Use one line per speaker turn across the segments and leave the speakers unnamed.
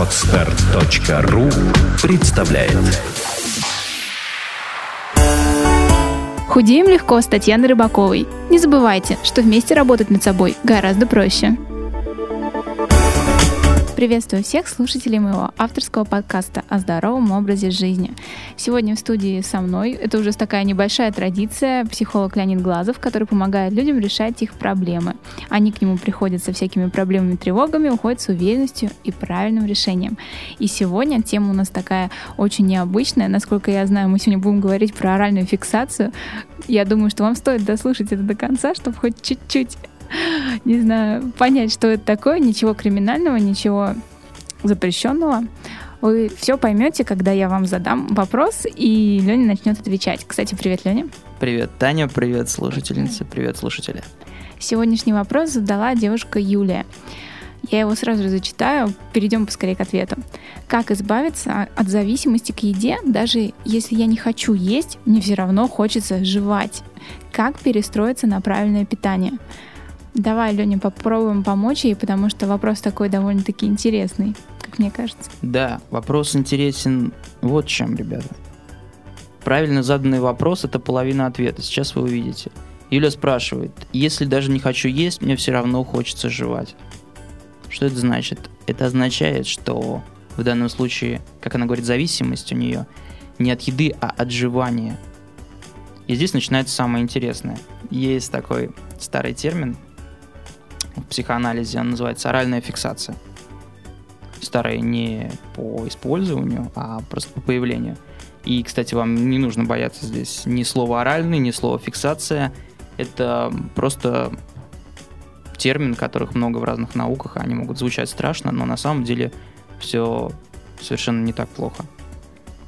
Отстар.ру представляет
Худеем легко с Татьяной Рыбаковой. Не забывайте, что вместе работать над собой гораздо проще. Приветствую всех слушателей моего авторского подкаста о здоровом образе жизни. Сегодня в студии со мной, это уже такая небольшая традиция, психолог Леонид Глазов, который помогает людям решать их проблемы. Они к нему приходят со всякими проблемами, тревогами, уходят с уверенностью и правильным решением. И сегодня тема у нас такая очень необычная. Насколько я знаю, мы сегодня будем говорить про оральную фиксацию. Я думаю, что вам стоит дослушать это до конца, чтобы хоть чуть-чуть не знаю, понять, что это такое, ничего криминального, ничего запрещенного. Вы все поймете, когда я вам задам вопрос, и Леня начнет отвечать. Кстати, привет, Леня.
Привет, Таня, привет, слушательницы, привет, слушатели.
Сегодняшний вопрос задала девушка Юлия. Я его сразу зачитаю, перейдем поскорее к ответу. Как избавиться от зависимости к еде, даже если я не хочу есть, мне все равно хочется жевать? Как перестроиться на правильное питание? Давай, Леня, попробуем помочь ей, потому что вопрос такой довольно-таки интересный, как мне кажется.
Да, вопрос интересен вот чем, ребята. Правильно заданный вопрос – это половина ответа. Сейчас вы увидите. Юля спрашивает, если даже не хочу есть, мне все равно хочется жевать. Что это значит? Это означает, что в данном случае, как она говорит, зависимость у нее не от еды, а от жевания. И здесь начинается самое интересное. Есть такой старый термин – в психоанализе, она называется оральная фиксация. Старая не по использованию, а просто по появлению. И, кстати, вам не нужно бояться здесь ни слова оральный, ни слова фиксация. Это просто термин, которых много в разных науках, они могут звучать страшно, но на самом деле все совершенно не так плохо.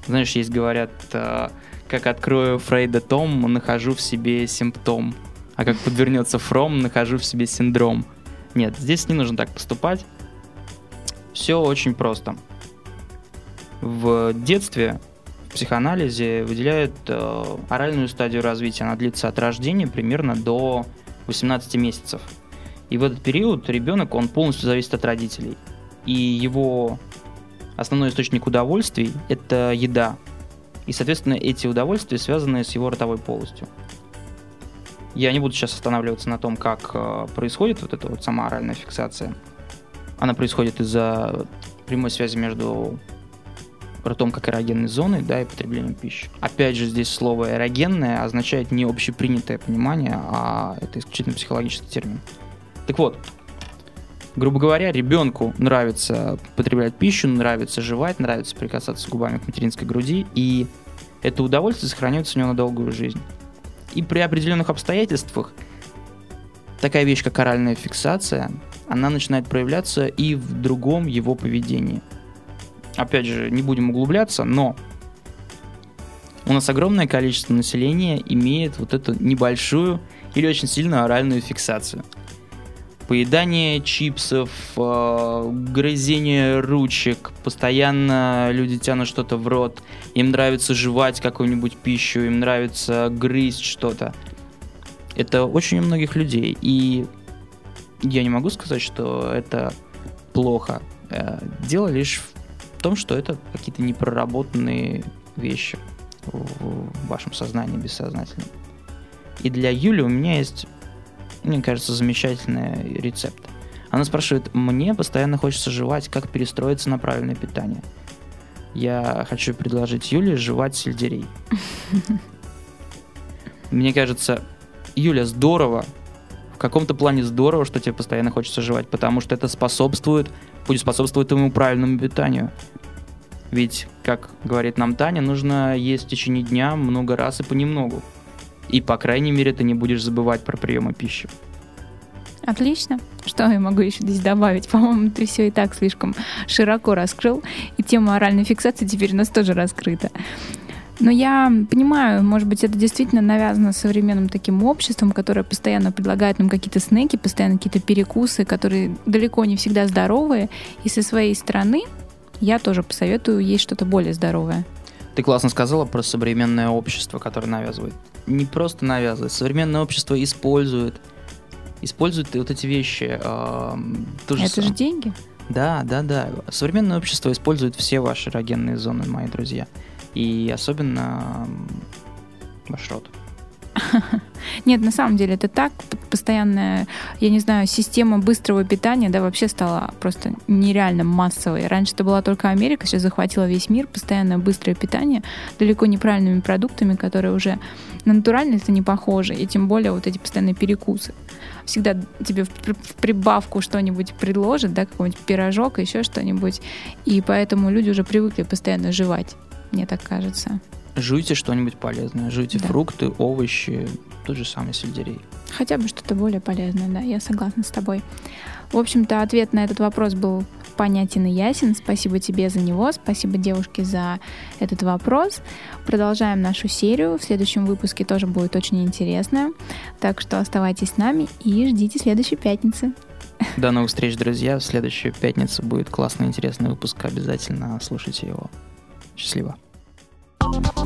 Знаешь, есть говорят, э, как открою Фрейда том, нахожу в себе симптом, а как подвернется Фром, нахожу в себе синдром. Нет, здесь не нужно так поступать. Все очень просто. В детстве в психоанализе выделяют э, оральную стадию развития. Она длится от рождения примерно до 18 месяцев. И в этот период ребенок, он полностью зависит от родителей. И его основной источник удовольствий – это еда. И, соответственно, эти удовольствия связаны с его ротовой полостью. Я не буду сейчас останавливаться на том, как э, происходит вот эта вот сама оральная фиксация. Она происходит из-за прямой связи между ртом как эрогенной зоной, да, и потреблением пищи. Опять же, здесь слово эрогенное означает не общепринятое понимание, а это исключительно психологический термин. Так вот, грубо говоря, ребенку нравится потреблять пищу, нравится жевать, нравится прикасаться губами к материнской груди, и это удовольствие сохраняется у него на долгую жизнь. И при определенных обстоятельствах такая вещь, как оральная фиксация, она начинает проявляться и в другом его поведении. Опять же, не будем углубляться, но у нас огромное количество населения имеет вот эту небольшую или очень сильную оральную фиксацию. Поедание чипсов, э, грызение ручек, постоянно люди тянут что-то в рот, им нравится жевать какую-нибудь пищу, им нравится грызть что-то. Это очень у многих людей. И я не могу сказать, что это плохо. Э, дело лишь в том, что это какие-то непроработанные вещи в вашем сознании бессознательном. И для Юли у меня есть мне кажется, замечательный рецепт. Она спрашивает, мне постоянно хочется жевать, как перестроиться на правильное питание. Я хочу предложить Юле жевать сельдерей. Мне кажется, Юля, здорово, в каком-то плане здорово, что тебе постоянно хочется жевать, потому что это способствует, будет способствовать твоему правильному питанию. Ведь, как говорит нам Таня, нужно есть в течение дня много раз и понемногу. И, по крайней мере, ты не будешь забывать про приемы пищи.
Отлично. Что я могу еще здесь добавить? По-моему, ты все и так слишком широко раскрыл. И тема оральной фиксации теперь у нас тоже раскрыта. Но я понимаю, может быть, это действительно навязано современным таким обществом, которое постоянно предлагает нам какие-то снеки, постоянно какие-то перекусы, которые далеко не всегда здоровые. И со своей стороны я тоже посоветую есть что-то более здоровое.
Ты классно сказала про современное общество, которое навязывает. Не просто навязывает, современное общество использует использует вот эти вещи. Э,
Это же деньги.
Да, да, да. Современное общество использует все ваши эрогенные зоны, мои друзья. И особенно ваш рот.
Нет, на самом деле это так. Постоянная, я не знаю, система быстрого питания, да, вообще стала просто нереально массовой. Раньше это была только Америка, сейчас захватила весь мир. Постоянное быстрое питание далеко неправильными продуктами, которые уже на натуральные это не похожи. И тем более вот эти постоянные перекусы. Всегда тебе в прибавку что-нибудь предложат, да, какой-нибудь пирожок, еще что-нибудь. И поэтому люди уже привыкли постоянно жевать, мне так кажется.
Жуйте что-нибудь полезное. Жуйте
Да.
фрукты, овощи, тот же самый сельдерей.
Хотя бы что-то более полезное, да, я согласна с тобой. В общем-то, ответ на этот вопрос был понятен и ясен. Спасибо тебе за него, спасибо девушке за этот вопрос. Продолжаем нашу серию. В следующем выпуске тоже будет очень интересно. Так что оставайтесь с нами и ждите следующей пятницы.
До новых встреч, друзья. В следующую пятницу будет классный, интересный выпуск. Обязательно слушайте его. Счастливо.